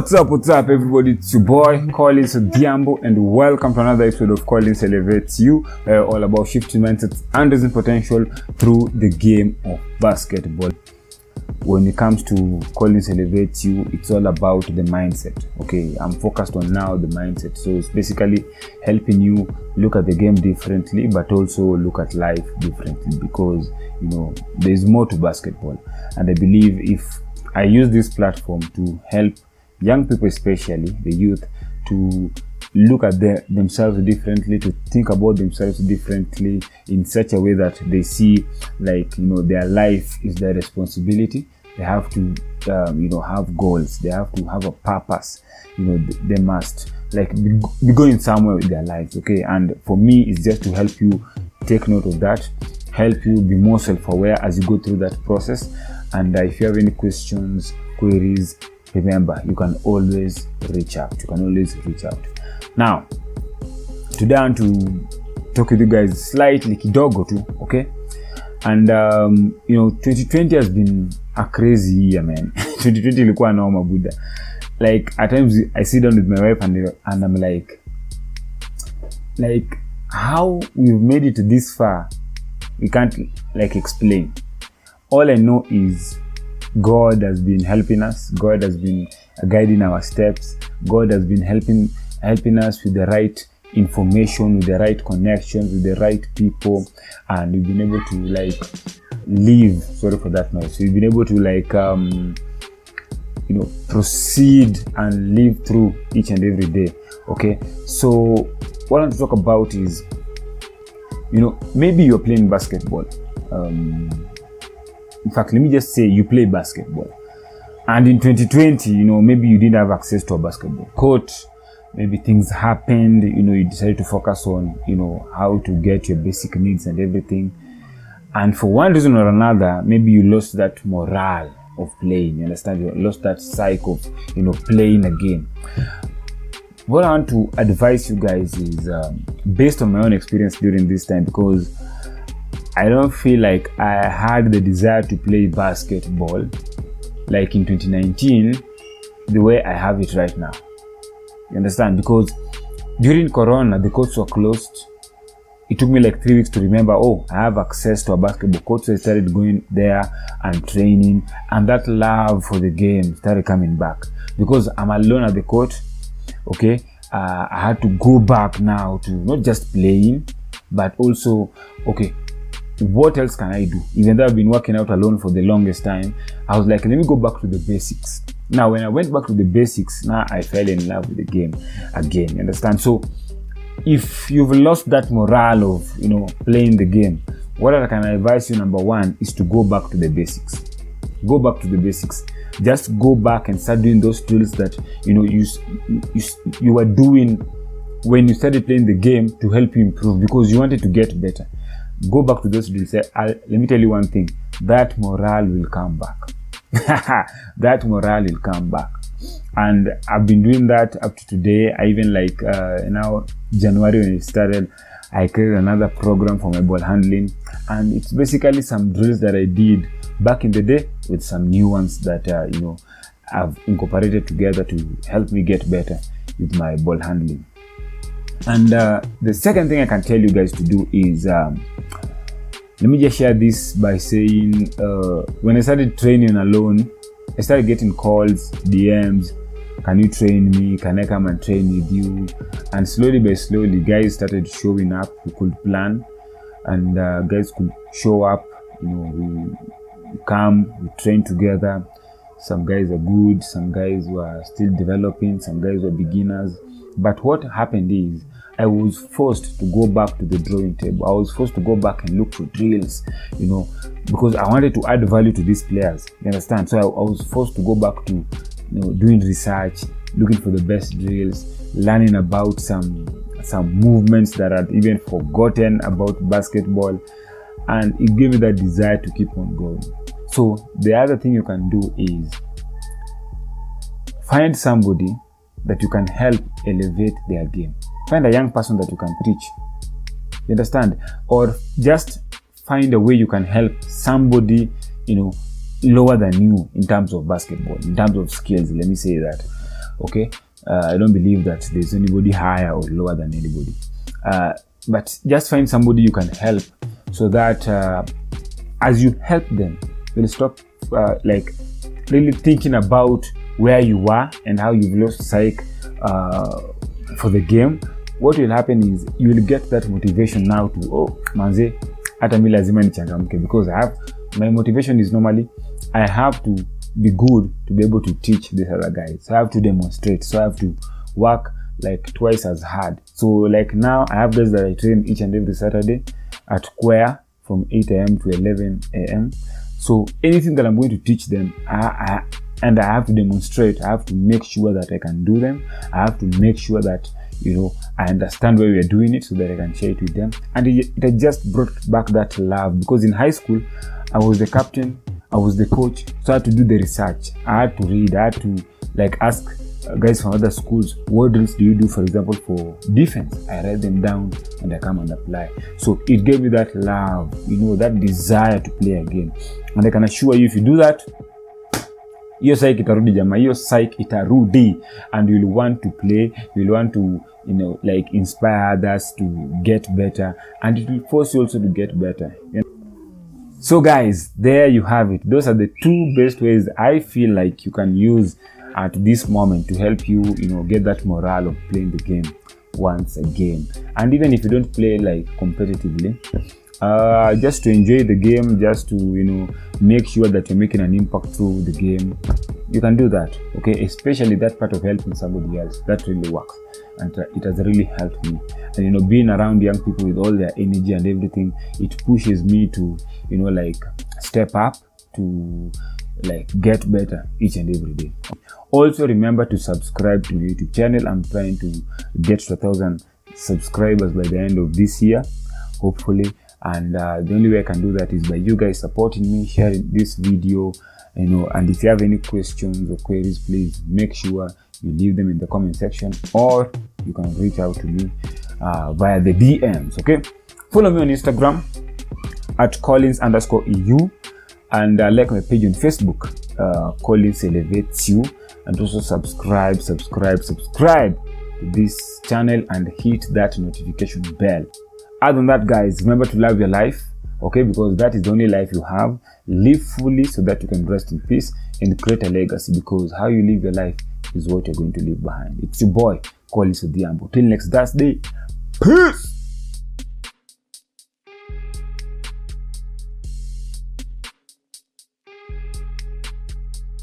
What's up, what's up, everybody? It's your boy Collins Odiambo, and welcome to another episode of Collins Elevates You, uh, all about shifting mindsets and raising potential through the game of basketball. When it comes to Collins Elevates You, it's all about the mindset. Okay, I'm focused on now the mindset, so it's basically helping you look at the game differently, but also look at life differently because you know there's more to basketball, and I believe if I use this platform to help young people especially the youth to look at their, themselves differently to think about themselves differently in such a way that they see like you know their life is their responsibility. They have to um, you know have goals. They have to have a purpose. You know they, must like be, going somewhere with their lives okay? And for me it's just to help you take note of that help you be more self-aware as you go through that process. And uh, if you have any questions queries remember you can always reach out. You can always reach out. Now today i want to talk with you guys slightly kidogo to okay? And um, you know 2020 has been a crazy year man. 2020 ilikuwa noma buda like at times i sit down with my wife and, and i'm like like how we've made it this far we can't like explain. All i know is God has been helping us. God has been guiding our steps. God has been helping helping us with the right information, with the right connections, with the right people, and we've been able to like live. Sorry for that noise. We've been able to like um, you know proceed and live through each and every day. Okay, so what I want to talk about is you know maybe you're playing basketball. Um, in fact let me just say you play basketball. And in 2020 you know maybe you didn't have access to a basketball court. Maybe things happened you know you decided to focus on you know how to get your basic needs and everything. And for one reason or another maybe you lost that morale of playing you understand? You lost that cycle of you know playing a game what i want to advise you guys is um, based on my own experience during this time because I don't feel like I had the desire to play basketball like in 2019 the way I have it right now. You understand? Because during Corona, the courts were closed. It took me like three weeks to remember, oh, I have access to a basketball court. So I started going there and training, and that love for the game started coming back. Because I'm alone at the court, okay, uh, I had to go back now to not just playing, but also, okay, what else can I do? Even though I've been working out alone for the longest time, I was like, let me go back to the basics. Now, when I went back to the basics, now I fell in love with the game again. You understand? So, if you've lost that morale of you know playing the game, what I can advise you number one is to go back to the basics. Go back to the basics. Just go back and start doing those drills that you know you you, you were doing when you started playing the game to help you improve because you wanted to get better go back to those drills. Say, let me tell you one thing: that morale will come back. that morale will come back. And I've been doing that up to today. I even like uh, now January when it started, I created another program for my ball handling, and it's basically some drills that I did back in the day with some new ones that uh, you know I've incorporated together to help me get better with my ball handling. And uh, the second thing I can tell you guys to do is um, let me just share this by saying uh, when I started training alone, I started getting calls, DMs. Can you train me? Can I come and train with you? And slowly by slowly, guys started showing up. We could plan, and uh, guys could show up. You know, we come, we train together. Some guys are good, some guys were still developing, some guys were beginners. But what happened is I was forced to go back to the drawing table. I was forced to go back and look for drills, you know, because I wanted to add value to these players. You understand? So I, I was forced to go back to, you know, doing research, looking for the best drills, learning about some some movements that I'd even forgotten about basketball, and it gave me that desire to keep on going. So the other thing you can do is find somebody that you can help elevate their game. Find a young person that you can teach you understand? Or just find a way you can help somebody you know lower than you in terms of basketball in terms of skills let me say that. Okay? Uh, i don't believe that there's anybody higher or lower than anybody. Uh, but just find somebody you can help so that uh, as you help them you'll stop uh, like really thinking about where you are and how you've lost psych uh, for the game. What will happen is you will get that motivation now to oh manze hata mi lazima nichangamke because i have my motivation is normally i have to be good to be able to teach these other guys. So i have to demonstrate. So i have to work like twice as hard. So like now i have guys that i train each and every saturday at Quare from 8 a.m to 11 a.m so anything that i'm going to teach them I, I, and i have to demonstrate i have to make sure that i can do them. I have to make sure that you know i understand why we are doing it so that i can share it with them. And it, it just brought back that love because in high school i was the captain i was the coach. So i had to do the research. I had to read i had to like ask uh, guys from other schools what drills do you do for example for defense? I write them down and i come and apply. So it gave me that love you know that desire to play again. And i can assure you if you do that hiyo psych itarudi jamaa hiyo psych itarudi. And you'll want to play you'll want to you know like inspire others to get better. And it will force you also to get better. You know? so guys there you have it. Those are the two best ways i feel like you can use at this moment to help you you know get that morale of playing the game once again. And even if you don't play like competitively uh, just to enjoy the game just to you know make sure that you're making an impact through the game you can do that okay? Especially that part of helping somebody else. That really works. And it has really helped me. And you know being around young people with all their energy and everything it pushes me to you know like step up to like get better each and every day. Also remember to subscribe to the youtube channel. I'm trying to get to a thousand subscribers by the end of this year hopefully. And uh, the only way i can do that is by you guys supporting me sharing this video you know. And if you have any questions or queries please make sure you leave them in the comment section or you can reach out to me uh, via the dms okay? Follow me on instagram at collins underscore eu and uh, like my page on facebook uh, collins elevates you. And also subscribe subscribe subscribe to this channel and hit that notification bell. Other than that guys remember to love your life okay? Because that is the only life you have. Live fully so that you can rest in peace and create a legacy because how you live your life is what you're going to leave behind. It's your boy collins odiambo till next thursday peace